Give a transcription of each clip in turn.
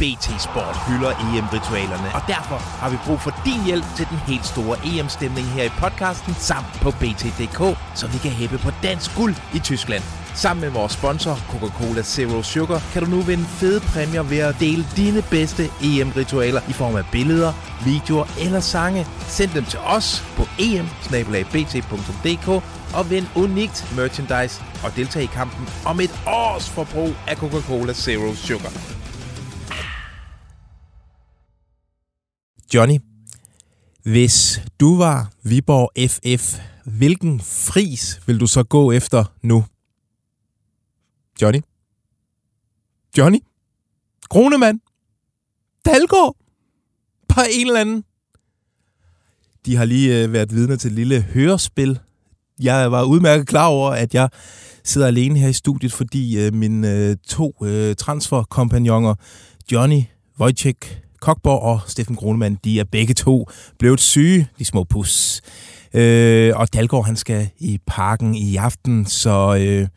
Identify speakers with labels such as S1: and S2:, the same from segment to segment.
S1: BT Sport hylder EM-ritualerne, og derfor har vi brug for din hjælp til den helt store EM-stemning her i podcasten samt på BT.dk, så vi kan hæppe på dansk guld i Tyskland. Sammen med vores sponsor, Coca-Cola Zero Sugar, kan du nu vinde fede præmier ved at dele dine bedste EM-ritualer i form af billeder, videoer eller sange. Send dem til os på em og vind unikt merchandise og deltag i kampen om et års forbrug af Coca-Cola Zero Sugar. Johnny, hvis du var Viborg FF, hvilken fris vil du så gå efter nu? Johnny? Johnny? Kronemann? Dalgaard? Bare en eller anden. De har lige øh, været vidne til et lille hørespil. Jeg var udmærket klar over, at jeg sidder alene her i studiet, fordi øh, mine øh, to øh, transferkompagnoner, Johnny Wojciech Kokborg og Steffen Grunemann, de er begge to blevet syge, de små pus. Øh, og Dalgaard, han skal i parken i aften, så øh,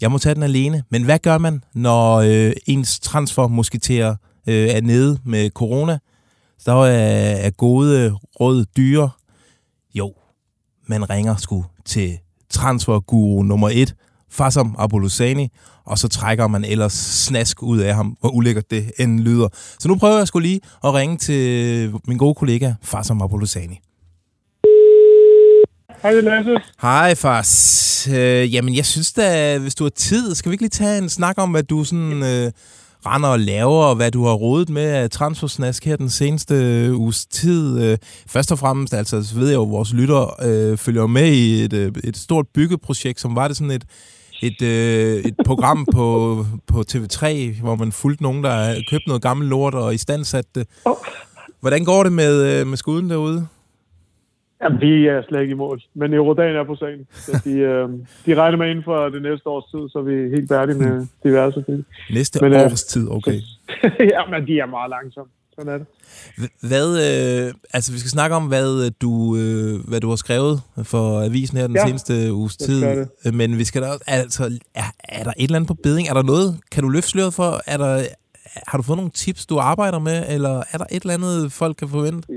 S1: jeg må tage den alene. Men hvad gør man, når øh, ens transfermusketerer øh, er nede med corona? Så er, er gode råd dyre. Jo, man ringer sgu til transferguru nummer et, Fasam Abulusani, og så trækker man ellers snask ud af ham, hvor ulækkert det end lyder. Så nu prøver jeg sgu lige at ringe til min gode kollega, Fasam Abulusani.
S2: Hej, Lasse.
S1: Hej, Fas. Øh, jamen, jeg synes da, hvis du har tid, skal vi ikke lige tage en snak om, hvad du sådan øh, render og laver, og hvad du har rodet med af transfersnask her den seneste øh, uges tid. Øh, først og fremmest, altså, så ved jeg jo, at vores lytter øh, følger med i et, øh, et stort byggeprojekt, som var det sådan et, et, øh, et program på, på TV3, hvor man fulgte nogen, der købte noget gammelt lort og i stand satte det. Hvordan går det med, øh, med skuden derude?
S2: Jamen, vi er slet ikke i mål, men Eurodagen er på sagen. Så de, øh, de regner med inden for det næste års tid, så er vi helt færdige med diverse ting.
S1: Næste men, øh, års tid, okay.
S2: ja, men de er meget langsomme. Sådan er det.
S1: Hvad, øh, altså vi skal snakke om, hvad du, øh, hvad du har skrevet for avisen her den ja, seneste uges tid. Det. Men vi skal da, altså, er, er der et eller andet på beding? Er der noget, kan du løfte sløret for? Er der, har du fået nogle tips, du arbejder med? Eller er der et eller andet, folk kan forvente?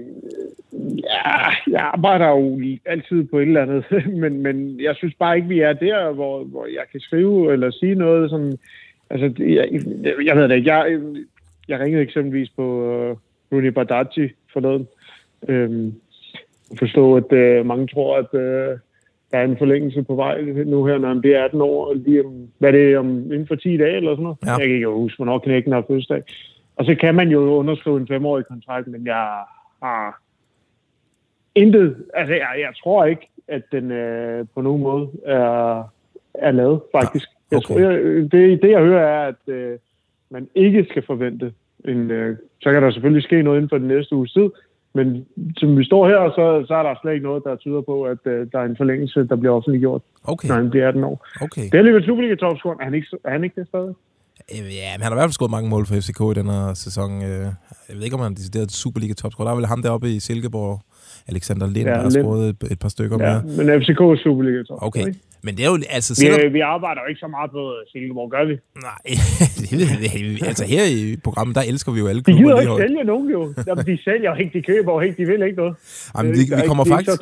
S2: Ja, jeg arbejder jo altid på et eller andet, men, men jeg synes bare ikke, vi er der, hvor, hvor jeg kan skrive eller sige noget sådan... Altså, jeg, jeg ved det ikke. Jeg, jeg ringede eksempelvis på uh, Rooney Badaji forleden. Øhm, forstå, at uh, mange tror, at uh, der er en forlængelse på vej nu her, når han bliver 18 år. Lige om, hvad er det, om inden for 10 dage eller sådan noget? Ja. Jeg kan ikke huske, hvornår knækken har fødselsdag. Og så kan man jo underskrive en femårig kontrakt, men jeg har intet, altså jeg, jeg tror ikke, at den øh, på nogen måde er, er lavet, faktisk. Okay. Jeg tror, jeg, det, det jeg hører er, at øh, man ikke skal forvente en, øh, så kan der selvfølgelig ske noget inden for den næste uges tid, men som vi står her, så, så er der slet ikke noget, der tyder på, at øh, der er en forlængelse, der bliver offentliggjort,
S1: okay.
S2: når han bliver 18 år.
S1: Okay.
S2: Det er alligevel Superliga-topscoren. Er han ikke, er han ikke det stadig?
S1: Øh, ja, men han har i hvert fald skåret mange mål for FCK i den her sæson. Øh, jeg ved ikke, om han er decideret Superliga-topscorer. Der er vel ham deroppe i Silkeborg, Alexander Lind, ja, har scoret et, et par stykker
S2: ja,
S1: mere.
S2: men FCK er Superliga top.
S1: Okay. Men det er jo altså...
S2: Selvom... Vi, vi arbejder jo ikke så meget på Silkeborg, gør vi?
S1: Nej, altså her i programmet, der elsker vi jo alle
S2: klubber. De gider ikke sælge nogen jo. De sælger jo ikke, de køber jo ikke, de vil ikke noget.
S1: Jamen, det, vi kommer faktisk...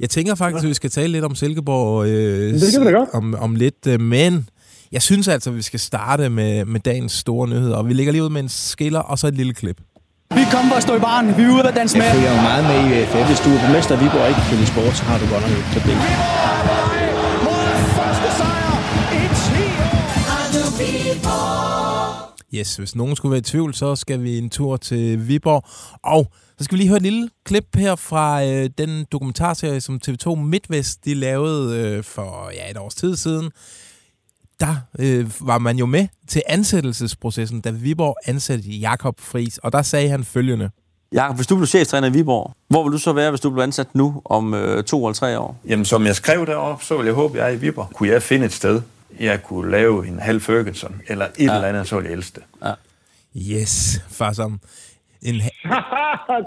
S1: Jeg tænker faktisk, at vi skal tale lidt om Silkeborg øh,
S2: det kan vi da godt.
S1: Om, om lidt, øh, men jeg synes altså, at vi skal starte med, med dagens store nyhed, og vi lægger lige ud med en skiller og så et lille klip.
S3: Vi kommer for at stå i baren. Vi er ude at danse med.
S4: Jeg følger jo meget med i UFF. Hvis du er borgmester i Viborg og ikke kan sport, så har du godt nok et problem.
S1: Yes, hvis nogen skulle være i tvivl, så skal vi en tur til Viborg. Og så skal vi lige høre et lille klip her fra øh, den dokumentarserie, som TV2 MidtVest de lavede øh, for ja, et års tid siden der øh, var man jo med til ansættelsesprocessen, da Viborg ansatte Jakob Fris, og der sagde han følgende.
S5: Jakob, hvis du blev cheftræner i Viborg, hvor vil du så være, hvis du blev ansat nu om øh, to eller tre år?
S6: Jamen, som jeg skrev deroppe, så ville jeg håbe, at jeg er i Viborg. Kunne jeg finde et sted, jeg kunne lave en halv Ferguson, eller et ja. eller andet, så ville jeg elske det. Ja.
S1: Yes, far som. En,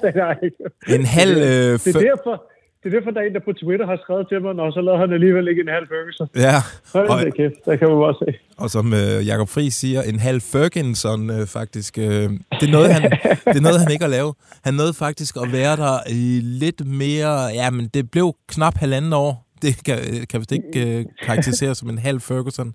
S2: er ikke.
S1: en halv... Øh,
S2: det, er derfor, det er derfor, der er en, der på Twitter har skrevet til mig, og så lavede han alligevel ikke en halv Ferguson.
S1: Ja,
S2: Hold
S1: og,
S2: da kæft, der kan man bare se.
S1: og som øh, Jacob Friis siger, en halv Ferguson øh, faktisk. Øh, det, er noget, han, det er noget, han ikke har lavet. Han nåede faktisk at være der i lidt mere... Ja, men det blev knap halvanden år. Det kan, kan vist ikke øh, karakteriseres som en halv Ferguson.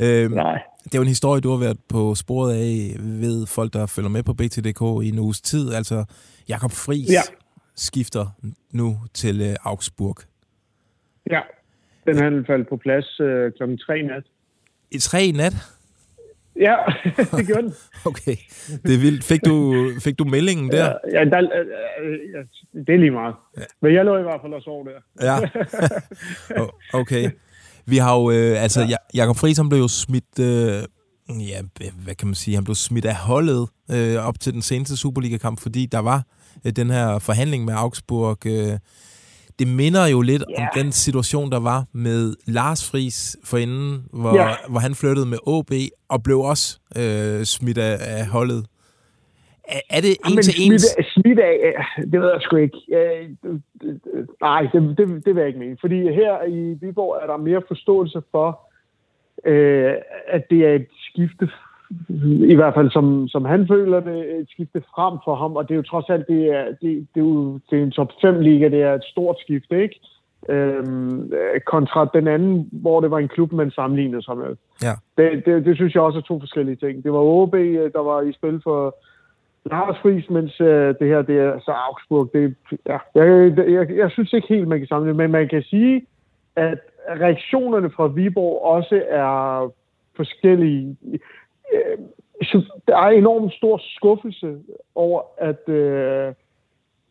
S1: Øh,
S2: Nej.
S1: Det er jo en historie, du har været på sporet af ved folk, der følger med på BTDK i en uges tid. Altså, Jakob Friis
S2: Ja.
S1: Skifter nu til øh, Augsburg.
S2: Ja, den han faldt på plads øh, klokken 3 nat.
S1: I tre i nat?
S2: Ja, det gjorde den.
S1: Okay, det er vildt. Fik du, fik du meldingen der?
S2: Ja, ja, der, øh, øh, ja, det er lige meget. Ja. Men jeg lå i hvert fald og sov der.
S1: Ja. Okay. Vi har jo, øh, altså, ja. Jakob Friis, han blev jo smidt, øh, ja, hvad kan man sige, han blev smidt af holdet øh, op til den seneste Superliga-kamp, fordi der var øh, den her forhandling med Augsburg. Øh, det minder jo lidt
S2: Ja.
S1: om den situation, der var med Lars Friis forinden, hvor,
S2: Ja.
S1: hvor han flyttede med OB og blev også øh, smidt af, af holdet. Er, er det en til
S2: smidt,
S1: ens?
S2: smidt af, øh, det ved jeg sgu ikke. Øh, Nej, det, det, det vil jeg ikke mene. Fordi her i Viborg er der mere forståelse for, øh, at det er et skifte, i hvert fald som, som han føler det, et skifte frem for ham. Og det er jo trods alt, det er, det, det er jo det er en top 5 liga, det er et stort skifte, ikke? Øhm, øh, kontra den anden, hvor det var en klub, man sammenlignede sig med.
S1: Ja.
S2: Det, det, det synes jeg også er to forskellige ting. Det var OB, øh, der var i spil for Lars Friis, mens øh, det her det er så Augsburg. Det, ja, jeg, jeg, jeg synes ikke helt, man kan sammenligne, men man kan sige, at reaktionerne fra Viborg også er forskellige. Øh, så der er enormt stor skuffelse over, at, øh,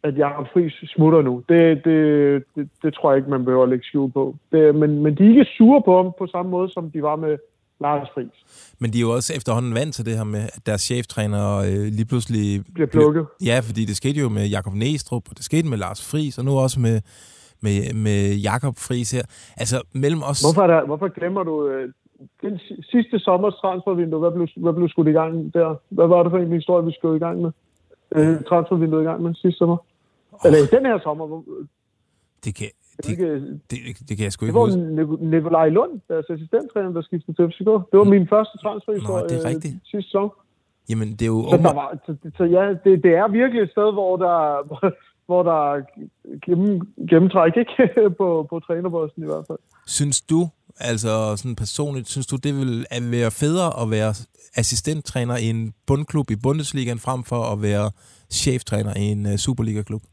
S2: at Jacob Friis smutter nu. Det, det, det, det tror jeg ikke, man behøver at lægge skjul på. Det, men, men de er ikke sure på ham på samme måde, som de var med Lars Friis.
S1: Men de er jo også efterhånden vant til det her med, at deres cheftræner øh, lige pludselig...
S2: Bliver plukket.
S1: Ja, fordi det skete jo med Jakob Næstrup, og det skete med Lars Friis, og nu også med, med, med Jakob Friis her. Altså, mellem os...
S2: Hvorfor, er der, hvorfor glemmer du øh, den si- sidste sommers transfervindue? Hvad blev, hvad blev skudt i gang der? Hvad var det for en historie, vi skulle i gang med? Øh, transfervinduet i gang med sidste sommer? Eller i den her sommer? Hvor,
S1: Det kan,
S2: det,
S1: det,
S2: det,
S1: det, det kan jeg sgu
S2: det
S1: ikke
S2: var
S1: huske.
S2: Nik- Nikolaj Lund, deres assistenttræner, der skiftede til FCK. Det var min første transferhistorie
S1: Nå, det er
S2: øh,
S1: rigtigt.
S2: sidste sommer.
S1: Jamen, det er jo...
S2: Så, der var, så, så ja, det, det er virkelig et sted, hvor der, hvor der er gennem, gennemtræk ikke? på, på trænerposten i hvert fald.
S1: Synes du, altså sådan personligt, synes du, det vil være federe at være assistenttræner i en bundklub i Bundesligaen, frem for at være cheftræner i en uh, Superliga-klub?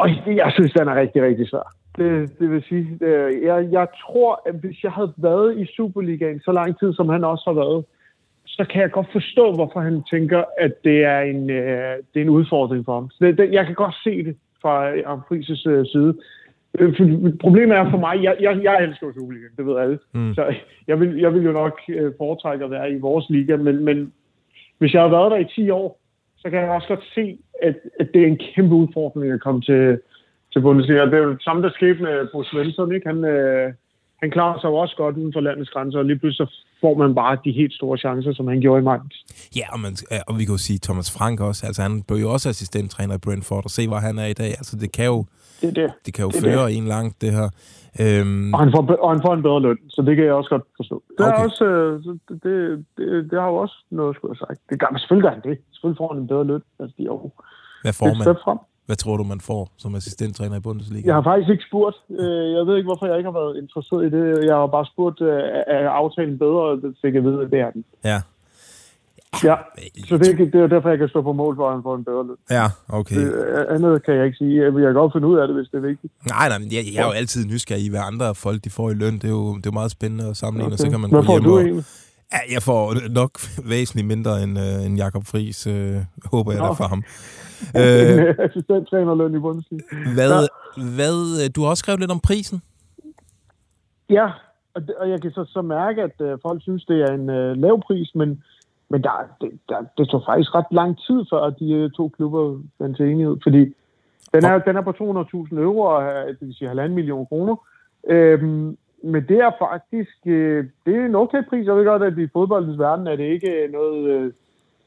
S2: Og jeg synes, den er rigtig, rigtig svær. Det, det vil sige, øh, jeg, jeg tror, at hvis jeg havde været i Superligaen så lang tid, som han også har været, så kan jeg godt forstå, hvorfor han tænker, at det er en, øh, det er en udfordring for ham. Så det, det, jeg kan godt se det fra Jacob Friis' øh, side. Øh, Problemet er for mig, jeg, jeg, jeg elsker jo Superligaen, det ved alle. Mm. Så jeg vil, jeg vil jo nok øh, foretrække at være i vores liga, men, men hvis jeg har været der i 10 år, så kan jeg også godt se, at, at det er en kæmpe udfordring at komme til, til Bundesliga. Det er jo det samme, der skete med Bo Svensson, ikke? Han, øh, han klarer sig jo også godt uden for landets grænser, og lige pludselig så får man bare de helt store chancer, som han gjorde i Mainz.
S1: Ja, og, man, og vi kan jo sige Thomas Frank også. Altså, han blev jo også assistenttræner i Brentford, og se, hvor han er i dag. Altså, det kan jo,
S2: Det er det.
S1: det kan jo
S2: Det er
S1: føre en langt, det her. Øhm,
S2: Og han, får, og han får en bedre løn, så det kan jeg også godt forstå. Det, er
S1: Okay.
S2: også, øh, det, det, det, det har jo også noget, skulle jeg sagt. Det gør, selvfølgelig gør han det. Selvfølgelig får han en bedre løn. Altså, de er jo
S1: hvad får man?
S2: frem.
S1: Hvad tror du, man får som assistenttræner i Bundesliga?
S2: Jeg har faktisk ikke spurgt. Øh, Jeg ved ikke, hvorfor jeg ikke har været interesseret i det. Jeg har bare spurgt, øh, er aftalen bedre, og det fik jeg ved, at det er den.
S1: Ja.
S2: Ja, så det, det er derfor, jeg kan stå på mål for, at han får en bedre løn.
S1: Ja, okay.
S2: Øh, Andet kan jeg ikke sige. Jeg kan godt finde ud af det, hvis det er vigtigt.
S1: Nej, nej, men jeg, jeg er jo altid nysgerrig i, hvad andre folk de får i løn. Det er jo, det er jo meget spændende at sammenligne, okay. og så kan man
S2: Hvad
S1: gå
S2: får
S1: hjem
S2: du
S1: og...
S2: egentlig?
S1: Ja, jeg får nok væsentligt mindre end, øh, end Jakob Friis, øh, håber jeg da
S2: Nå.
S1: for ham. Øh,
S2: Øh, Assistenttrænerløn i Bundesliga.
S1: hvad, hvad, øh, du har også skrevet lidt om prisen.
S2: Ja, og, og jeg kan så, så mærke, at øh, folk synes, det er en øh, lav pris, men, men der, det, der, det tog faktisk ret lang tid, før de øh, to klubber fandt til enighed, fordi den er, den er på 200.000 euro, og, det vil sige halvanden million kroner. Øhm, men det er faktisk, øh, det er en okay pris. Jeg ved godt, at i fodboldens verden er det ikke noget, øh,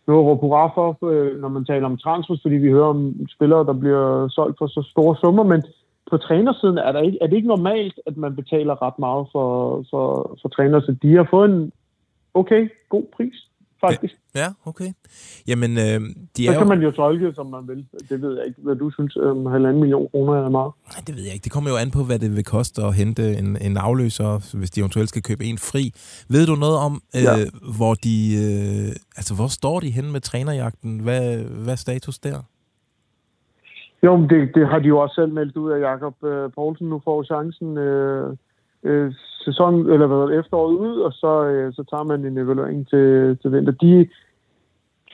S2: noget at råbe hurra for, øh, når man taler om transfers, fordi vi hører om spillere, der bliver solgt for så store summer, men på trænersiden er, der ikke, er det ikke normalt, at man betaler ret meget for, for, for trænere, så de har fået en okay, god pris, faktisk.
S1: Ja, okay. Jamen, øh, de
S2: Så
S1: er
S2: kan
S1: jo...
S2: man jo tolke, som man vil. Det ved jeg ikke, hvad du synes om halvanden million kroner er meget.
S1: Nej, det ved jeg ikke. Det kommer jo an på, hvad det vil koste at hente en, en afløser, hvis de eventuelt skal købe en fri. Ved du noget om, øh,
S2: Ja.
S1: hvor de... Øh, altså, hvor står de henne med trænerjagten? Hvad, hvad er status der?
S2: Jo, men det, det har de jo også selv meldt ud af Jakob øh, Poulsen. Nu får chancen øh, øh, sæson, eller hvad, efteråret ud, og så, øh, så tager man en evaluering til, til vinter. De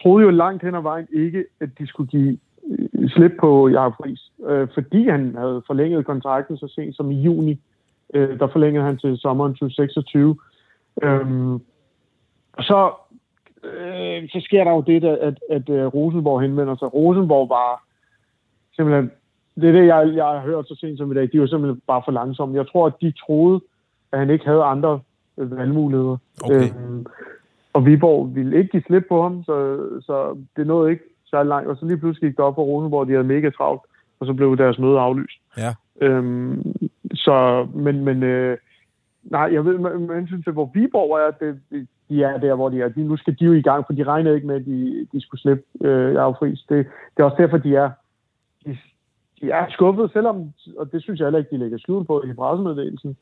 S2: troede jo langt hen ad vejen ikke, at de skulle give øh, slip på Jakob Friis, øh, fordi han havde forlænget kontrakten så sent som i juni. Øh, der forlængede han til sommeren 2026. Øhm, og så, øh, så sker der jo det, at, at, at Rosenborg henvender sig. Rosenborg var simpelthen, det er det, jeg, jeg har hørt så sent som i dag, de var simpelthen bare for langsomme. Jeg tror, at de troede, at han ikke havde andre valgmuligheder.
S1: Okay.
S2: Øhm, og Viborg ville ikke give slip på ham, så, så det nåede ikke så langt. Og så lige pludselig gik det op for Rosenborg, de havde mega travlt, og så blev deres møde aflyst.
S1: Ja.
S2: Øhm, så, men, men øh, nej, jeg ved, med, med hensyn til, hvor Viborg er, det, de er der, hvor de er. De, nu skal de jo i gang, for de regnede ikke med, at de, de skulle slippe øh, Jacob Friis. Det, det er også derfor, de er, de, de er skuffet, selvom, og det synes jeg heller ikke, de lægger skjul på i pressemeddelelsen.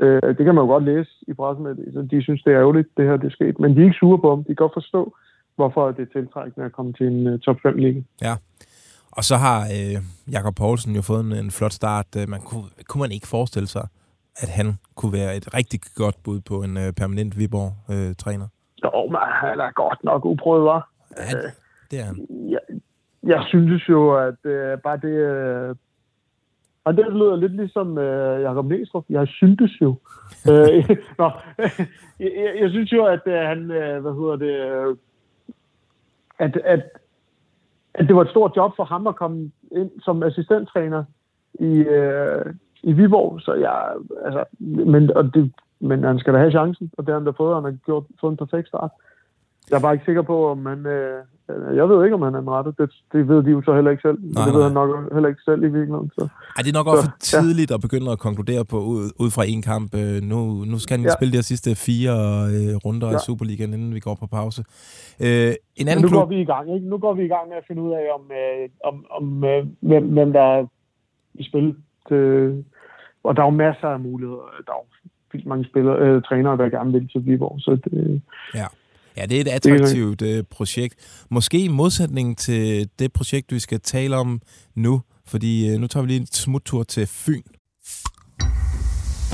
S2: Øh, det kan man jo godt læse i pressemeddelelsen. De synes, det er ærgerligt, det her det er sket. Men de er ikke sure på dem. De kan godt forstå, hvorfor det er tiltrækkende at komme til en uh, top 5-liga.
S1: Ja. Og så har øh, Jakob Poulsen jo fået en, en flot start. Øh, Man kunne, kunne man ikke forestille sig, at han kunne være et rigtig godt bud på en øh, permanent Viborg-træner?
S2: Jo, men han er godt nok uprøvet, var.
S1: ja, det er han.
S2: jeg, jeg synes jo, at øh, bare det... Øh, og det lyder lidt ligesom øh, Jacob Næstrup. Jeg syntes jo. øh, nå, jeg, jeg, synes jo, at øh, han... Øh, hvad hedder det... Øh, at, at, at det var et stort job for ham at komme ind som assistenttræner i, øh, i Viborg. Så jeg... Altså, men, og det, men han skal da have chancen, og det har han da fået. Han har gjort, fået en perfekt start. Jeg er bare ikke sikker på, om han... Øh, jeg ved ikke, om han er en rette. Det, det ved de jo så heller ikke selv.
S1: Nej,
S2: det ved
S1: nej.
S2: han nok heller ikke selv i virkeligheden. Så.
S1: Ej, det er nok også
S2: Så,
S1: for tidligt at begynde at konkludere på ud, ud fra en kamp. Øh, Nu, nu skal han ja.
S2: Ja.
S1: spille de her sidste fire øh, runder ja.
S2: Ja.
S1: i Superligaen, inden vi går på pause. Øh, en
S2: Men
S1: anden
S2: nu går
S1: klub...
S2: vi i gang, ikke? Nu går vi i gang med at finde ud af, om, øh, om, om øh, hvem, hvem der er i spil. Til, og der er jo masser af muligheder. Der er jo vildt mange spillere, øh, trænere, der gerne vil til Viborg. Så det,
S1: Ja. Ja, det er et attraktivt øh, projekt. Måske i modsætning til det projekt, vi skal tale om nu. Fordi øh, nu tager vi lige en smuttur til Fyn.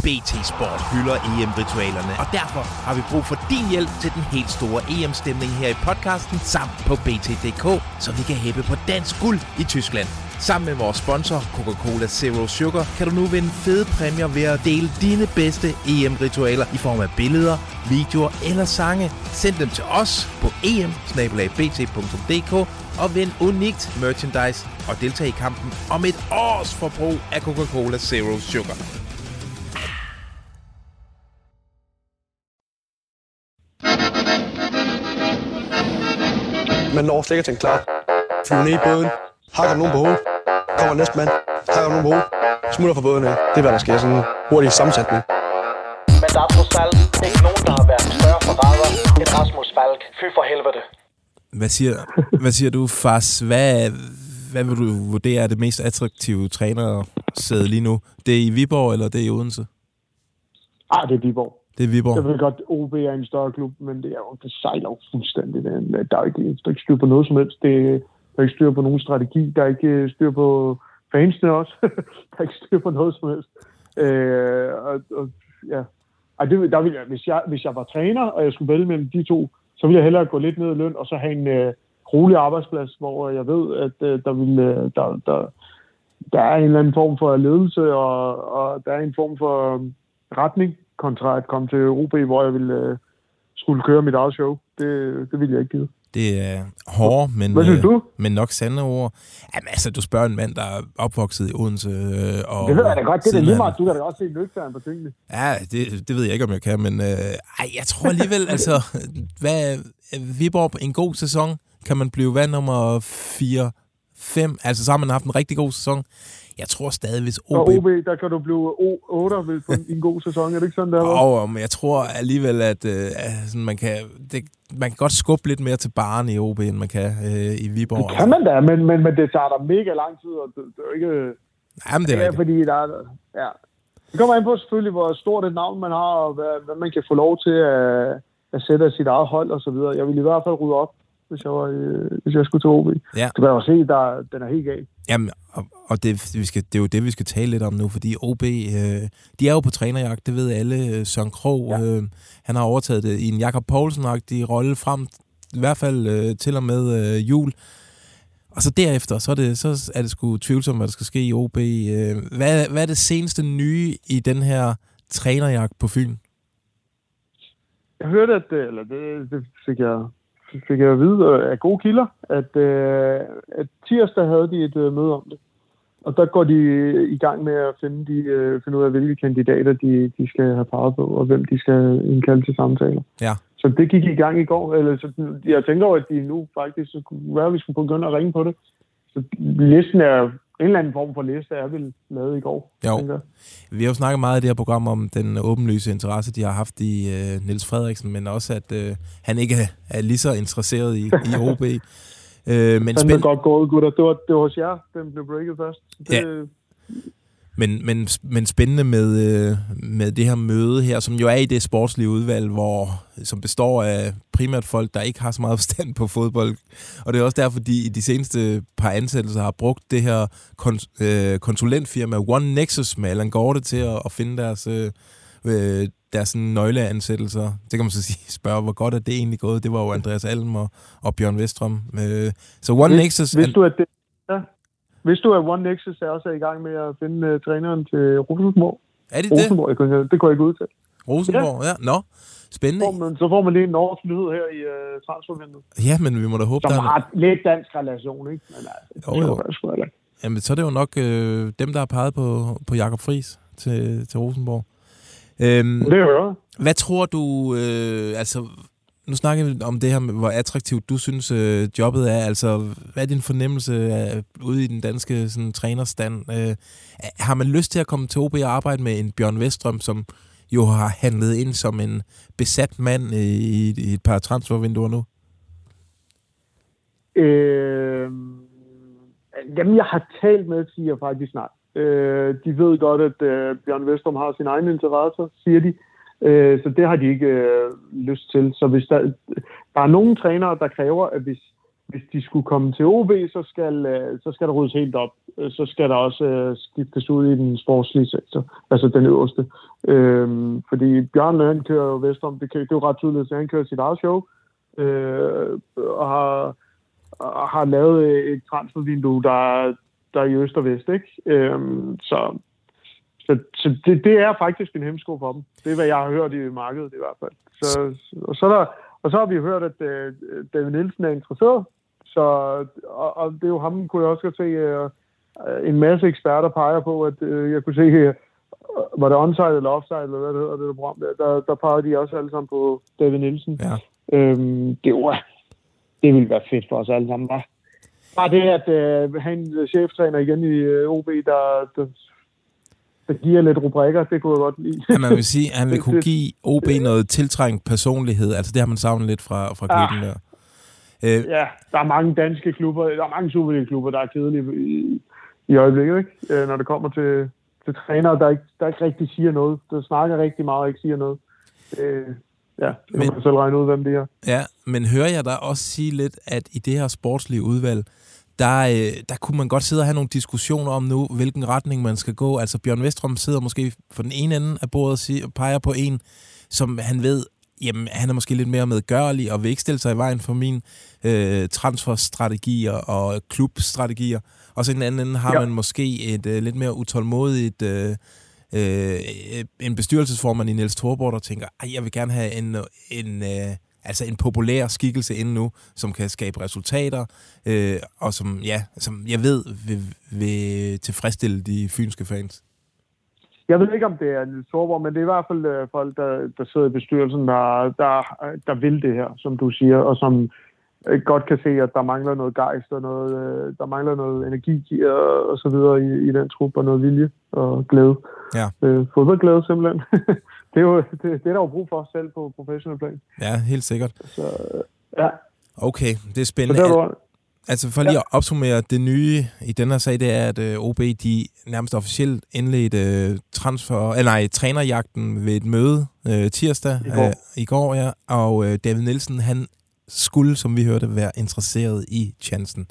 S7: BT Sport hylder EM-ritualerne, og derfor har vi brug for din hjælp til den helt store EM-stemning her i podcasten samt på BT.dk, så vi kan hæppe på dansk guld i Tyskland. Sammen med vores sponsor Coca-Cola Zero Sugar kan du nu vinde fede præmier ved at dele dine bedste EM-ritualer i form af billeder, videoer eller sange. Send dem til os på em og vind unikt merchandise og deltag i kampen om et års forbrug af Coca-Cola Zero Sugar.
S8: Man når slet ikke at tænke klar. Flyver ned i båden, hakker nogen på hovedet, kommer næste mand, hakker nogen på hovedet, smutter fra båden af. Det er, hvad der sker. Sådan en hurtig sammensætning.
S9: Men der er trods alt ikke nogen, der har været større forræder end Rasmus Falk. Fy for helvede.
S1: Hvad siger, hvad siger du, Fars? Hvad, hvad vil du vurdere er det mest attraktive trænersæde lige nu? Det er i Viborg, eller det er i Odense?
S2: ah, det er Viborg.
S1: Det er Viborg.
S2: Jeg ved godt, OB er en større klub, men det, er jo, det sejler jo fuldstændig. Der er, ikke, der er ikke styr på noget som helst. Det, der er ikke styr på nogen strategi. Der er ikke øh, styr på fansene også. der er ikke styr på noget som helst. Øh, og, og, ja. Ej, det, der ville jeg, hvis, jeg, hvis jeg var træner, og jeg skulle vælge mellem de to, så ville jeg hellere gå lidt ned i løn, og så have en øh, rolig arbejdsplads, hvor øh, jeg ved, at øh, der, vil, øh, der, der, der er en eller anden form for ledelse, og, og der er en form for øh, retning, kontra at komme til OB, hvor jeg ville øh, skulle køre mit eget show. Det, det ville jeg ikke give.
S1: Det er hårde, men,
S2: Hvad synes
S1: øh,
S2: du?
S1: men nok sande ord. Jamen altså, du spørger en mand, der er opvokset i Odense. Øh, og
S2: Det ved jeg da godt. Det er da lige meget. Du kan da også se nøgteren på tingene.
S1: Ja, det, det ved jeg ikke, om jeg kan, men øh, ej, jeg tror alligevel, altså, hvad, Viborg en god sæson, kan man blive valgt nummer 4, 5. Altså så har man haft en rigtig god sæson. Jeg tror stadig, hvis OB...
S2: Og OB, der kan du blive O8 ved på en, god sæson. Er det ikke sådan, der
S1: var? Oh, men jeg tror alligevel, at øh, altså, man, kan, det, man kan godt skubbe lidt mere til baren i OB, end man kan øh, i Viborg.
S2: Det kan man da, men, men, men det tager da mega lang tid, og det, det er ikke...
S1: Jamen, det er,
S2: det er fordi, der er... Ja. Det kommer ind på selvfølgelig, hvor stort et navn man har, og hvad, hvad man kan få lov til at, at sætte af sit eget hold og så videre. Jeg vil i hvert fald rydde op hvis jeg, var, øh, hvis jeg skulle til OB.
S1: Ja.
S2: Du kan jo se, der, den er helt gal.
S1: Jamen, og, og det, vi skal, det er jo det, vi skal tale lidt om nu, fordi OB, øh, de er jo på trænerjagt, det ved alle. Søren Krog, ja. øh, han har overtaget det i en Jakob Poulsen-agtig rolle frem, i hvert fald øh, til og med øh, jul. Og så derefter, så er det, så er det sgu tvivlsomt, hvad der skal ske i OB. Øh, hvad, hvad er det seneste nye i den her trænerjagt på Fyn?
S2: Jeg hørte, at det, eller det, det fik jeg fik jeg at vide af gode kilder, at, øh, at tirsdag havde de et øh, møde om det. Og der går de i gang med at finde, de, øh, finde ud af, hvilke kandidater de, de skal have peget på, og hvem de skal indkalde til samtaler.
S1: Ja.
S2: Så det gik i gang i går. Eller, så jeg tænker over, at de nu faktisk så kunne være, at vi skulle begynde at ringe på det. Så listen er en eller anden form for liste er vel lavet i går.
S1: Jo. Vi har jo snakket meget i det her program om den åbenlyse interesse, de har haft i uh, Niels Frederiksen, men også at uh, han ikke er lige så interesseret i, i OB.
S2: Uh, men spænd... godt gået, gutter. Det var, det var hos jer, den blev breaket først. Det,
S1: ja. Men, men, men spændende med, øh, med det her møde her, som jo er i det sportslige udvalg, hvor, som består af primært folk, der ikke har så meget forstand på fodbold. Og det er også derfor, de i de seneste par ansættelser har brugt det her kon- øh, konsulentfirma One Nexus med Alan Gorte til at, at finde deres, øh, øh deres sådan, nøgleansættelser. Det kan man så sige, spørge, hvor godt er det egentlig gået? Det var jo Andreas Alm og, og Bjørn Vestrøm. Øh, så One
S2: hvis,
S1: Nexus...
S2: Hvis du, at det. Hvis du, at One Nexus er også er i gang med at finde uh, træneren til Rosenborg?
S1: Er det
S2: Rosenborg, det? Kunne, det kunne jeg ikke ud til.
S1: Rosenborg, ja. ja. Nå, spændende.
S2: Så får man, så får man lige en norsk nyhed her i uh, transfervinduet.
S1: Ja, men vi må da håbe,
S2: Som
S1: der
S2: har lidt dansk relation, ikke? Men altså,
S1: jo, jo. Jamen, så er det jo nok øh, dem, der har peget på, på Jakob Friis til, til Rosenborg.
S2: Øhm, det hører
S1: Hvad tror du, øh, altså, nu snakker vi om det her med, hvor attraktivt du synes, øh, jobbet er. Altså, hvad er din fornemmelse af, ude i den danske sådan, trænerstand? Øh, har man lyst til at komme til OB og arbejde med en Bjørn Vestrøm, som jo har handlet ind som en besat mand i, i et par transfervinduer nu?
S2: Øh, dem, jeg har talt med, siger faktisk snart. Øh, de ved godt, at øh, Bjørn Vestrøm har sin egen interesser, siger de. Øh, Øh, så det har de ikke øh, lyst til. Så hvis der, der er nogle trænere, der kræver, at hvis, hvis de skulle komme til OB, så skal, øh, så skal der ryddes helt op. Øh, så skal der også øh, skiftes ud i den sportslige sektor, altså den øverste. Øh, fordi Bjørn, han kører jo Vestrom, det, det er jo ret tydeligt, at han kører sit eget show, øh, og har, og har lavet øh, et transfervindue, der, der er i øst og vest, ikke? Øh, så så, så det, det er faktisk en hemsko for dem. Det er, hvad jeg har hørt i markedet i hvert fald. Så, og, så der, og så har vi hørt, at uh, David Nielsen er interesseret. Så, og, og det er jo ham, kunne jeg også godt se, uh, en masse eksperter peger på, at uh, jeg kunne se, uh, var det onside eller offside, eller hvad det hedder, det der program der, der, der peger de også alle sammen på David Nielsen.
S1: Ja.
S2: Øhm, det, var, det ville være fedt for os alle sammen, bare. Bare det, at uh, have en cheftræner igen i uh, OB, der, der der giver lidt rubrikker, det kunne jeg godt lide.
S1: Ja, man vil sige, at han vil kunne give OB noget tiltrængt personlighed. Altså det har man savnet lidt fra, fra klubben ja. der.
S2: Øh, ja, der er mange danske klubber, der er mange Superliga-klubber, der er kedelige i, i øjeblikket, ikke? Øh, når det kommer til, til trænere, der ikke, der ikke rigtig siger noget. Der snakker rigtig meget og ikke siger noget. Øh, ja, det men, kan man selv regne ud, hvem det er.
S1: Ja, men hører jeg dig også sige lidt, at i det her sportslige udvalg, der, øh, der kunne man godt sidde og have nogle diskussioner om nu, hvilken retning man skal gå. Altså Bjørn Vestrom sidder måske for den ene ende af bordet og, peger på en, som han ved, jamen han er måske lidt mere medgørlig og vil ikke stille sig i vejen for min øh, transferstrategier og klubstrategier. Og så i den anden ende har ja. man måske et øh, lidt mere utålmodigt... Øh, øh, en bestyrelsesformand i Niels Thorborg, der tænker, jeg vil gerne have en, en øh, altså en populær skikkelse inde nu, som kan skabe resultater, øh, og som, ja, som jeg ved vil, vil tilfredsstille de fynske fans.
S2: Jeg ved ikke, om det er Niels Thorborg, men det er i hvert fald øh, folk, der, der sidder i bestyrelsen, der, der, der vil det her, som du siger, og som øh, godt kan se, at der mangler noget gejst og noget, øh, der mangler noget energi og, og så videre i, i den trup og noget vilje og glæde.
S1: Ja.
S2: Øh, fodboldglæde simpelthen. det, er jo, det, det er der jo brug for selv på professionel plan.
S1: Ja, helt sikkert.
S2: Så øh, ja,
S1: Okay, det er
S2: så
S1: spændende.
S2: der var du,
S1: Altså for lige at opsummere, det nye i den her sag, det er, at øh, OB de nærmest officielt indledte øh, transfer, eller nej, trænerjagten ved et møde øh, tirsdag
S2: I går.
S1: Øh, i går ja, og øh, David Nielsen, han skulle, som vi hørte, være interesseret i chancen.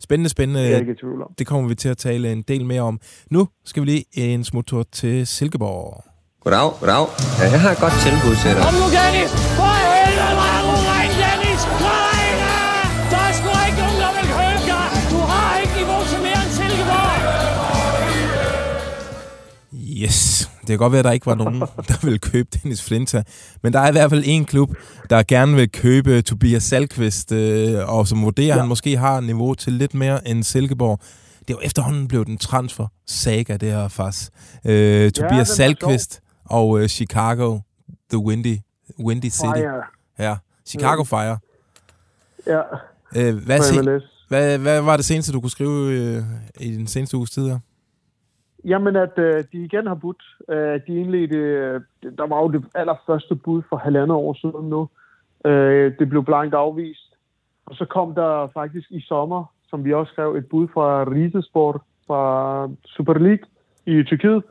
S1: Spændende, spændende.
S2: det er ikke tvivl om.
S1: Det kommer vi til at tale en del mere om. Nu skal vi lige en smuttur til Silkeborg.
S10: Goddag, goddag. Ja, jeg har et godt tilbud til dig.
S11: Kom nu, Dennis! For helvede, hvor er du ren, Dennis! Nej, da! Der er sgu ikke nogen, der vil købe dig! Du har ikke niveau til mere end Silkeborg!
S1: Yes, det kan godt være, at der ikke var nogen, der ville købe Dennis Flinta. Men der er i hvert fald en klub, der gerne vil købe Tobias Salkvist, øh, og som vurderer, ja. han måske har niveau til lidt mere end Silkeborg. Det er jo efterhånden blevet en transfer saga, det her faktisk. Øh, Tobias
S2: er
S1: Salkvist og øh, Chicago, The Windy, Windy City.
S2: Fire.
S1: Ja, Chicago Fire.
S2: Ja,
S1: Øh, hvad, se, hvad, hvad var det seneste, du kunne skrive øh, i den seneste uges tid her?
S2: Jamen, at øh, de igen har budt. Øh, de indledte, øh, der var jo det allerførste bud for halvandet år siden nu. Øh, det blev blankt afvist. Og så kom der faktisk i sommer, som vi også skrev, et bud fra Rizesport fra Super League i Tyrkiet.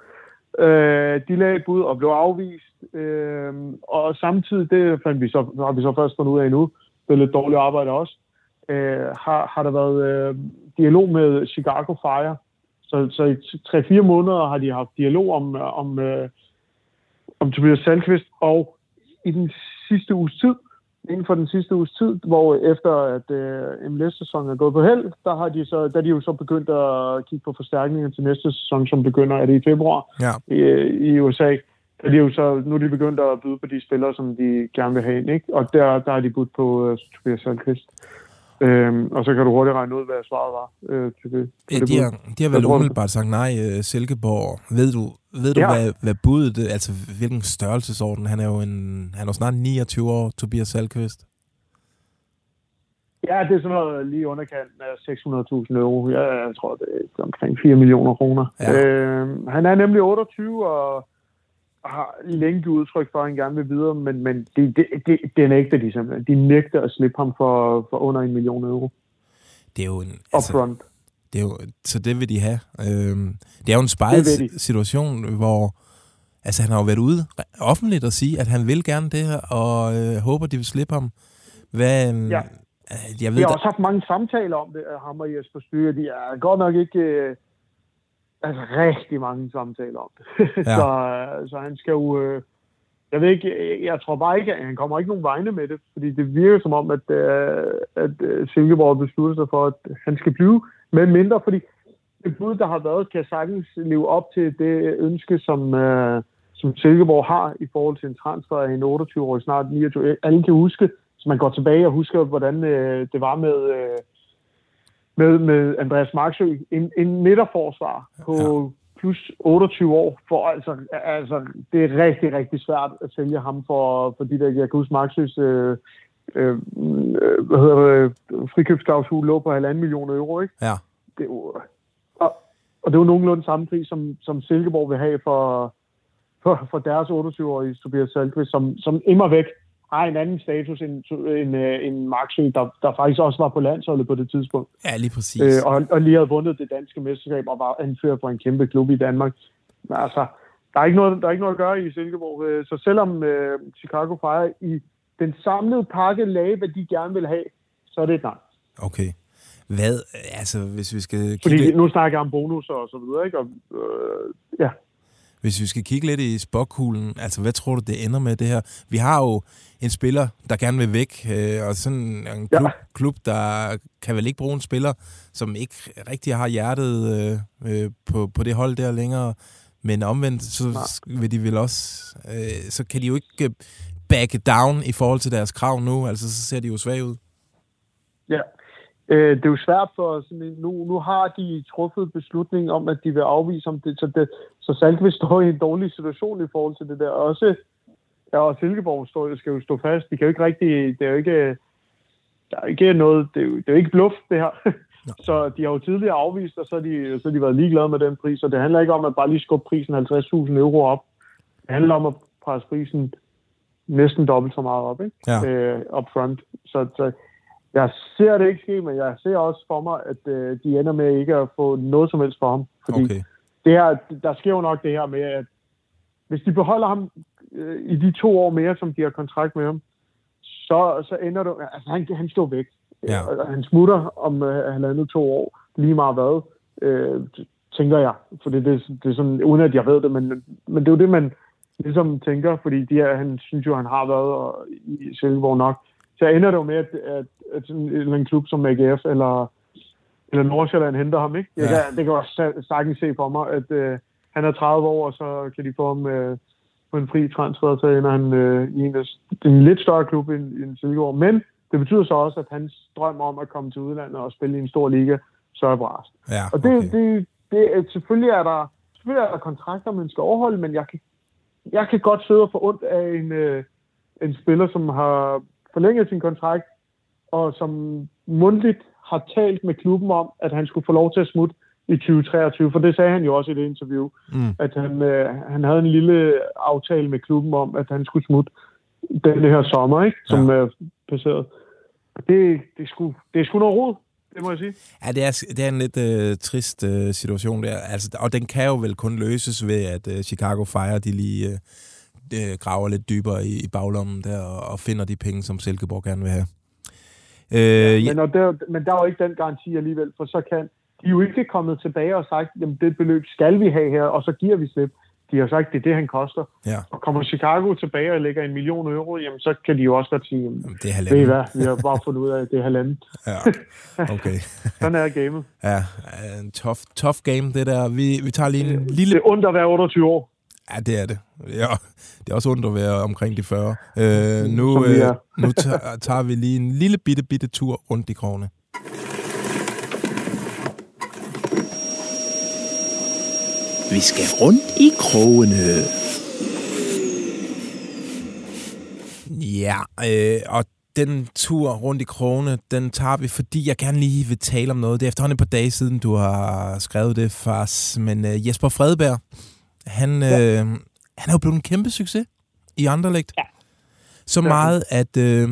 S2: Øh, de lagde et bud og blev afvist. Øh, og samtidig, det fandt vi så, har vi så først fundet ud af nu, det er lidt dårligt arbejde også, øh, har, har der været øh, dialog med Chicago Fire, så, så i 3-4 måneder har de haft dialog om, om, øh, om Tobias Salkvist, og i den sidste uges tid, inden for den sidste uges tid, hvor efter at øh, MLS-sæsonen er gået på held, der har de så, der er de jo så begyndt at kigge på forstærkninger til næste sæson, som begynder, er det i februar
S1: Ja.
S2: i, i USA. Der er de jo så, nu er de begyndt at byde på de spillere, som de gerne vil have ind, ikke? Og der, der har de budt på uh, Tobias Salkvist. Øhm, og så kan du hurtigt regne ud, hvad svaret var øh, til det. til
S1: Ja,
S2: det
S1: de, har, de har vel umiddelbart sagt nej, øh, Silkeborg. Ved du, ved du
S2: Ja.
S1: hvad, hvad budet, det- altså hvilken størrelsesorden? Han er jo en, han er jo snart 29 år, Tobias Salkvist.
S2: Ja, det er sådan noget lige underkanten af 600.000 euro. Ja, jeg tror, det er omkring 4 millioner kroner.
S1: Ja.
S2: Øh, han er nemlig 28 og har længe givet udtryk for, at han gerne vil videre, men, men det, det, det, det nægter de simpelthen. De nægter at slippe ham for, for under en million euro
S1: Det er jo en, altså,
S2: upfront.
S1: Det er jo, så det vil de have. Øhm, det er jo en spejlet situation, hvor altså, han har jo været ude offentligt og sige, at han vil gerne det her, og øh, håber, de vil slippe ham. Hvad, øhm,
S2: Ja.
S1: øh, jeg
S2: Vi
S1: ved,
S2: har
S1: der,
S2: også haft mange samtaler om det, ham og Jesper Styre. De er godt nok ikke... Øh, altså rigtig mange samtaler om det.
S1: Ja.
S2: så, øh, så han skal jo... Øh, jeg ved ikke, jeg- jeg tror bare ikke, at han kommer ikke nogen vegne med det, fordi det virker som om, at, øh, at øh, Silkeborg beslutter sig for, at han skal blive med mindre, fordi det bud, der har været, kan sagtens leve op til det ønske, som, øh, som Silkeborg har i forhold til en transfer af en 28-årig, snart 29 Alle kan huske, så man går tilbage og husker, hvordan øh, det var med, øh, med, med Andreas Marksø. En, en midterforsvar på ja. plus 28 år. For altså, altså, det er rigtig, rigtig svært at sælge ham for, for de der, jeg kan huske Marksøs øh, øh, hvad hedder det, frikøbsklausul lå på halvanden millioner euro, ikke?
S1: ja.
S2: det jo, og, og det er jo nogenlunde samme pris, som, som Silkeborg vil have for, for, for deres 28-årige Tobias Salkvist, som, som immer væk har en anden status end, end, øh, end Marksø, der, der faktisk også var på landsholdet på det tidspunkt.
S1: ja, lige præcis.
S2: Øh, og, og lige havde vundet det danske mesterskab og var anført for en kæmpe klub i Danmark. Men altså, der er ikke noget, der er ikke noget at gøre i Silkeborg. Øh, Så selvom øh, Chicago Fire i den samlede pakke lagde, hvad de gerne vil have, så er det et nej.
S1: Okay. Hvad, altså hvis vi skal kigge
S2: Fordi
S1: lidt,
S2: nu snakker jeg om bonus og så videre, ikke? Og, øh, ja.
S1: hvis vi skal kigge lidt i spokkuglen, altså hvad tror du, det ender med det her? Vi har jo en spiller, der gerne vil væk, øh, og sådan en klub, ja. klub, der kan vel ikke bruge en spiller, som ikke rigtig har hjertet øh, øh, på, på det hold der længere. Men omvendt, så
S2: Nej.
S1: vil de vel også, øh, så kan de jo ikke øh, back down i forhold til deres krav nu, altså så ser de jo svage ud.
S2: Ja. Øh, det er jo svært for sådan nu, nu har de truffet beslutning om, at de vil afvise om det, så, det, så Salkvist står i en dårlig situation i forhold til det der. Også, ja, og Silkeborg står, skal jo stå fast. De kan jo ikke rigtig, det er jo ikke, der er ikke noget, det er jo, det er jo ikke bluff, det her. så de har jo tidligere afvist, og så har de, så har de været ligeglade med den pris, og det handler ikke om at bare lige skubbe prisen 50.000 euro op. Det handler om at presse prisen næsten dobbelt så meget op, ikke?
S1: Ja.
S2: Øh, up front. Så, så jeg ser det ikke ske, men jeg ser også for mig, at øh, de ender med ikke at få noget som helst for ham. Fordi
S1: Okay.
S2: det her, der sker jo nok det her med, at hvis de beholder ham øh, i de to år mere, som de har kontrakt med ham, så, så ender det... Altså, han, han står væk.
S1: Ja.
S2: Og han smutter om øh, halvandet to år, lige meget hvad, øh, tænker jeg. For det, det, det er sådan, uden at jeg ved det, men, men det er jo det, man ligesom tænker, fordi de her, han synes jo, han har været og, i Silkeborg nok. Så ender det jo med, at, at, at sådan en klub som AGF eller, eller Nordsjælland henter ham, ikke? Jeg
S1: Ja.
S2: kan, det kan også sa- sagtens se for mig, at øh, han er 30 år, og så kan de få ham øh, på en fri transfer, og så ender han øh, i en, en lidt større klub end, end Silkeborg. Men det betyder så også, at hans drøm om at komme til udlandet og spille i en stor liga, så er brast.
S1: Ja,
S2: Og det,
S1: okay.
S2: det, det, er- selvfølgelig, er der, selvfølgelig er der kontrakter, man skal overholde, men jeg kan, jeg kan godt sidde og få ondt af en, øh, en spiller, som har forlænget sin kontrakt, og som mundtligt har talt med klubben om, at han skulle få lov til at smutte i 2023, for det sagde han jo også i det interview,
S1: Mm.
S2: at han, øh, han havde en lille aftale med klubben om, at han skulle smutte den her sommer, ikke? som ja. er passeret. Det, det, er sgu, det er sgu noget rod, det må jeg sige.
S1: Ja, det er, det er en lidt øh, trist øh, situation der. Altså, og den kan jo vel kun løses ved, at øh, Chicago Fire de lige øh, øh, graver lidt dybere i, i baglommen der og, og finder de penge, som Silkeborg gerne vil have. Øh, ja,
S2: Men, og der, men der er jo ikke den garanti alligevel, for så kan de jo ikke kommet tilbage og sagt, jamen det beløb skal vi have her, og så giver vi slip. De har sagt, det er det, han koster.
S1: ja,
S2: Og kommer Chicago tilbage og lægger en million euro, jamen så kan de jo også godt sige, jamen,
S1: det er
S2: ved I hvad, vi har bare fundet ud af, at det er halvandet.
S1: Ja, okay.
S2: Sådan er gamet.
S1: Ja, en tough, tough game, det der. Vi, vi tager lige en lille...
S2: Det er ondt at være 28 år.
S1: Ja, det er det. Ja, det er også ondt at være omkring de 40. Øh, nu
S2: Som vi
S1: øh, nu tager, tager vi lige en lille bitte, bitte tur rundt i krogene.
S7: Vi skal rundt i krogene.
S1: Ja, øh, og den tur rundt i krogene, den tager vi, fordi jeg gerne lige vil tale om noget. Det er efterhånden et par dage siden, du har skrevet det, Fars. Men øh, Jesper Fredberg, han, øh, han er jo blevet en kæmpe succes i Anderlecht. Ja. Så meget, at øh,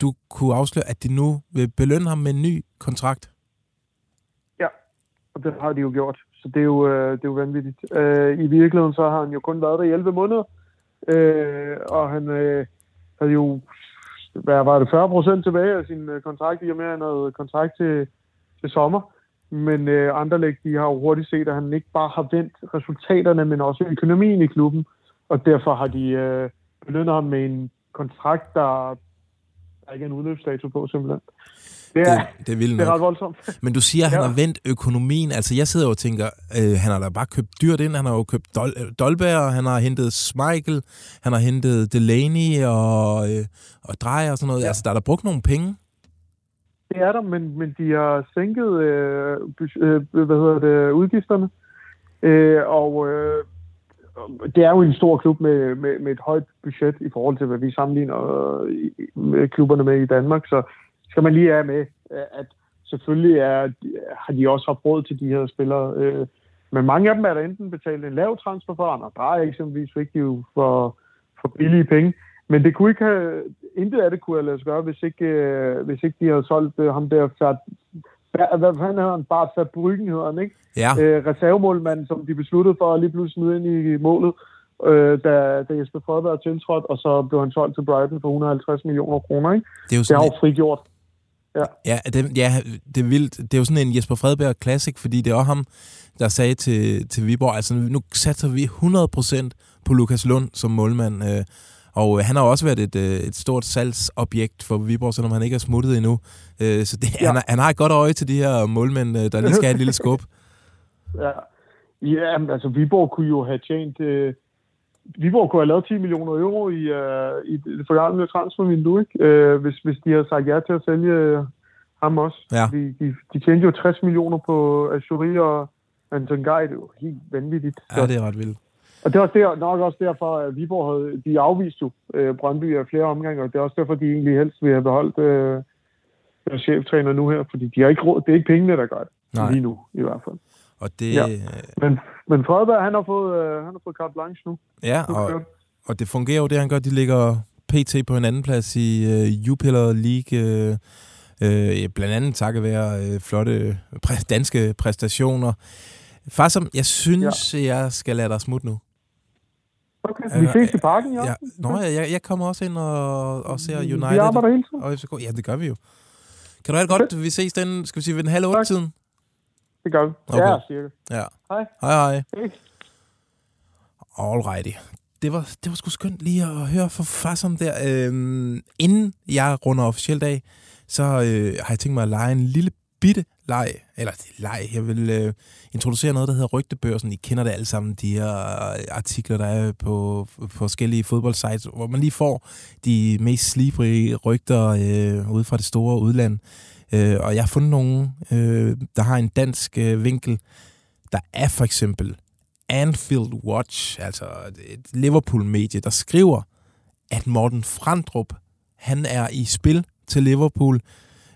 S1: du kunne afsløre, at de nu vil belønne ham med en ny kontrakt.
S2: Ja, og det har de jo gjort. Så det er jo, øh, det er jo vanvittigt. Øh, I virkeligheden så har han jo kun været der i 11 måneder. Øh, og han øh, havde jo, hvad var det, 40 procent tilbage af sin øh, kontrakt, i og med, at han havde kontrakt til, til sommer. Men øh, Anderlecht, de har jo hurtigt set, at han ikke bare har vendt resultaterne, men også økonomien i klubben. Og derfor har de øh, belønnet ham med en kontrakt, der, der ikke er en udløbsdato på, simpelthen. Det er,
S1: Det, det er
S2: det er ret voldsomt.
S1: Men du siger, at han
S2: Ja.
S1: har vendt økonomien. Altså, jeg sidder og tænker, øh, han har da bare købt dyrt ind. Han har jo købt Dol- øh, Dolberg, han har hentet Schmeichel, han har hentet Delaney og, øh, og Dreyer og sådan noget. Ja. Altså, der er der brugt nogle penge.
S2: Det er der, men, men de har sænket øh, øh, hvad hedder det, udgifterne. Øh, og øh, det er jo en stor klub med, med, med et højt budget i forhold til, hvad vi sammenligner øh, med klubberne med i Danmark. Så skal man lige have med, at selvfølgelig er, har de også haft råd til de her spillere. Øh, men mange af dem er der enten betalt en lav transfer for, andre drejer eksempelvis fik de jo for, for billige penge. Men det kunne ikke have, intet af det kunne have lade sig gøre, hvis ikke, øh, hvis ikke de havde solgt øh, ham der færd, hvad, fanden hedder han? Bart Fabryggen hedder han, ikke?
S1: Ja.
S2: Øh, reservemålmanden, som de besluttede for at lige pludselig smide ind i målet, øh, da, da Jesper Fredberg tiltrådt, og så blev han solgt til Brighton for 150 millioner kroner, ikke?
S1: Det er jo
S2: Det har
S1: sådan,
S2: jo frigjort. Ja.
S1: ja, det, ja, det er vildt. Det er jo sådan en Jesper Fredberg Classic, fordi det er også ham, der sagde til, til Viborg, altså nu satser vi 100% på Lukas Lund som målmand. Øh, og øh, han har også været et, øh, et stort salgsobjekt for Viborg, selvom han ikke er smuttet endnu. Øh, så det, ja. han, har- han har et godt øje til de her målmænd, øh, der lige skal have et lille skub.
S2: Ja, ja men altså Viborg kunne jo have tjent... Øh, Viborg kunne have lavet 10 millioner euro i, øh, i det forgangne transfervindue, ikke? Øh, hvis, hvis de havde sagt ja til at sælge øh, ham også.
S1: Ja.
S2: De, de, de tjente jo 60 millioner på Azuri og Anton Gej. Det er jo helt vanvittigt.
S1: Ja, det er ret vildt.
S2: Og det er også der, nok også derfor, at Viborg havde, de afviste jo øh, Brøndby af flere omgange, og det er også derfor, de egentlig helst ville have beholdt øh, være cheftræner nu her, fordi de har ikke råd. Det er ikke pengene, der gør det.
S1: Nej.
S2: Lige nu, i hvert fald.
S1: Og det,
S2: Ja. Men, men Fredberg, han har fået, øh, han har fået carte blanche nu.
S1: ja, og, og det fungerer jo det, han gør. De ligger pt. på en anden plads i øh, Jupiler League, øh, øh, blandt andet takket være øh, flotte præ- danske præstationer. Far, som jeg synes, ja. jeg skal lade dig smutte nu.
S2: Okay, vi ses i parken, ja.
S1: Ja, nå, ja, jeg, jeg kommer også ind og, og ser
S2: Vi
S1: United.
S2: arbejder hele tiden.
S1: Og FCK. Ja, det gør vi jo. Kan du have det godt? Vi ses den, skal vi sige, ved den halv otte tiden?
S2: Det gør vi.
S1: Okay.
S2: Ja, cirka.
S1: Ja.
S2: Hej.
S1: Hej, hej.
S2: Hej.
S1: Alrighty. Det var, det var sgu skønt lige at høre fra Fassom der. Øhm, inden jeg runder officielt af, så øh, har jeg tænkt mig at lege en lille bitte leg. Eller det leg. Jeg vil øh, introducere noget, der hedder Rygtebørsen. I kender det alle sammen, de her øh, artikler, der er på, på forskellige fodboldsites, hvor man lige får de mest slibrige rygter øh, ude fra det store udland. Øh, og jeg har fundet nogen, øh, der har en dansk øh, vinkel. Der er for eksempel Anfield Watch, altså et Liverpool-medie, der skriver, at Morten Frandrup, han er i spil til Liverpool.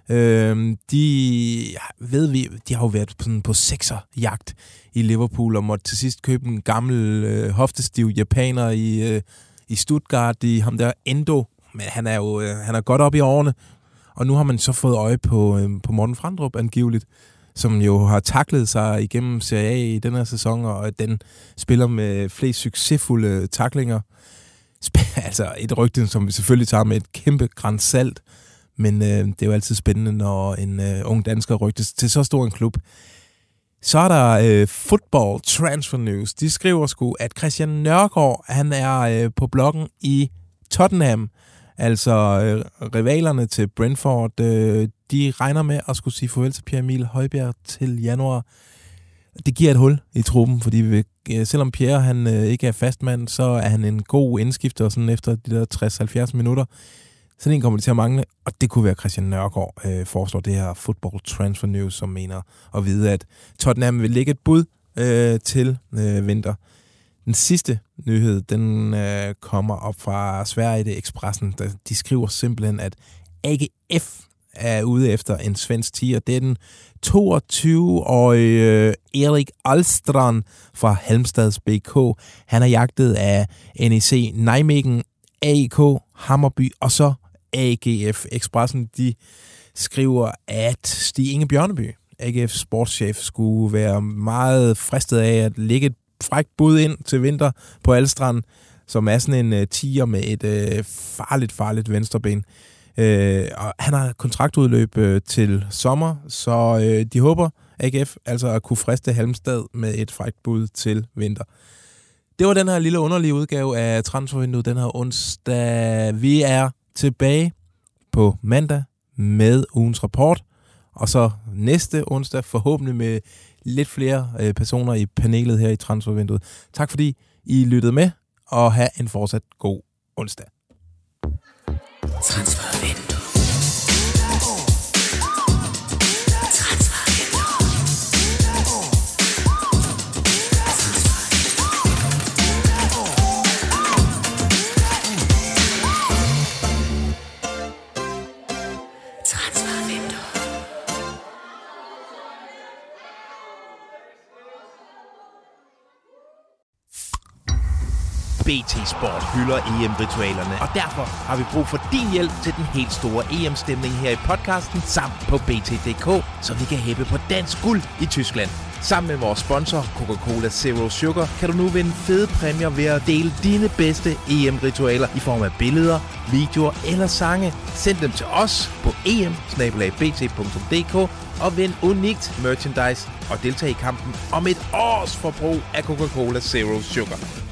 S1: Øh, de ved vi, de har jo været på, sådan, på sekserjagt i Liverpool og måtte til sidst købe en gammel øh, hoftestiv japaner i, øh, i Stuttgart, i ham der Endo. Men han er jo øh, han er godt op i årene, og nu har man så fået øje på, øh, på Morten Frandrup angiveligt, som jo har taklet sig igennem Serie A i den her sæson, og den spiller med flest succesfulde taklinger. Sp- altså et rygte, som vi selvfølgelig tager med et kæmpe grænsalt. salt, men øh, det er jo altid spændende, når en øh, ung dansker rygtes til så stor en klub. Så er der øh, Football Transfer News. De skriver sgu, at Christian Nørgaard, han er øh, på bloggen i Tottenham. Altså øh, rivalerne til Brentford, øh, de regner med at skulle sige farvel til Pierre Emil Højbjerg til januar. Det giver et hul i truppen, fordi vi, øh, selvom Pierre han øh, ikke er fastmand, så er han en god indskifter sådan efter de der 60-70 minutter. Sådan en kommer det til at mangle, og det kunne være Christian Nørgaard øh, foreslår det her Football Transfer News, som mener at vide, at Tottenham vil lægge et bud øh, til øh, vinter. Den sidste nyhed, den øh, kommer op fra Sverige, det er Expressen. Der, de skriver simpelthen, at AGF er ude efter en svensk tiger. Det er den 22-årige øh, Erik Alstrand fra Halmstads BK. Han er jagtet af NEC Nijmegen, AIK, Hammerby og så AGF. Expressen, de skriver, at Stig Inge Bjørneby, AGF's sportschef, skulle være meget fristet af at lægge et frækt bud ind til vinter på Alstrand, som er sådan en uh, tiger med et uh, farligt, farligt venstreben. Uh, og han har kontraktudløb uh, til sommer, så uh, de håber, AGF, altså at kunne friste Halmstad med et frækt bud til vinter. Det var den her lille underlige udgave af transfervinduet den her onsdag. Vi er tilbage på mandag med ugens rapport, og så næste onsdag forhåbentlig med lidt flere øh, personer i panelet her i transfervinduet. Tak fordi I lyttede med, og have en fortsat god onsdag.
S12: Transfervinduet.
S7: BT Sport hylder EM-ritualerne, og derfor har vi brug for din hjælp til den helt store EM-stemning her i podcasten, samt på BT.dk, så vi kan hæppe på dansk guld i Tyskland. Sammen med vores sponsor, Coca-Cola Zero Sugar, kan du nu vinde fede præmier ved at dele dine bedste EM-ritualer i form af billeder, videoer eller sange. Send dem til os på em og vind unikt merchandise og deltag i kampen om et års forbrug af Coca-Cola Zero Sugar.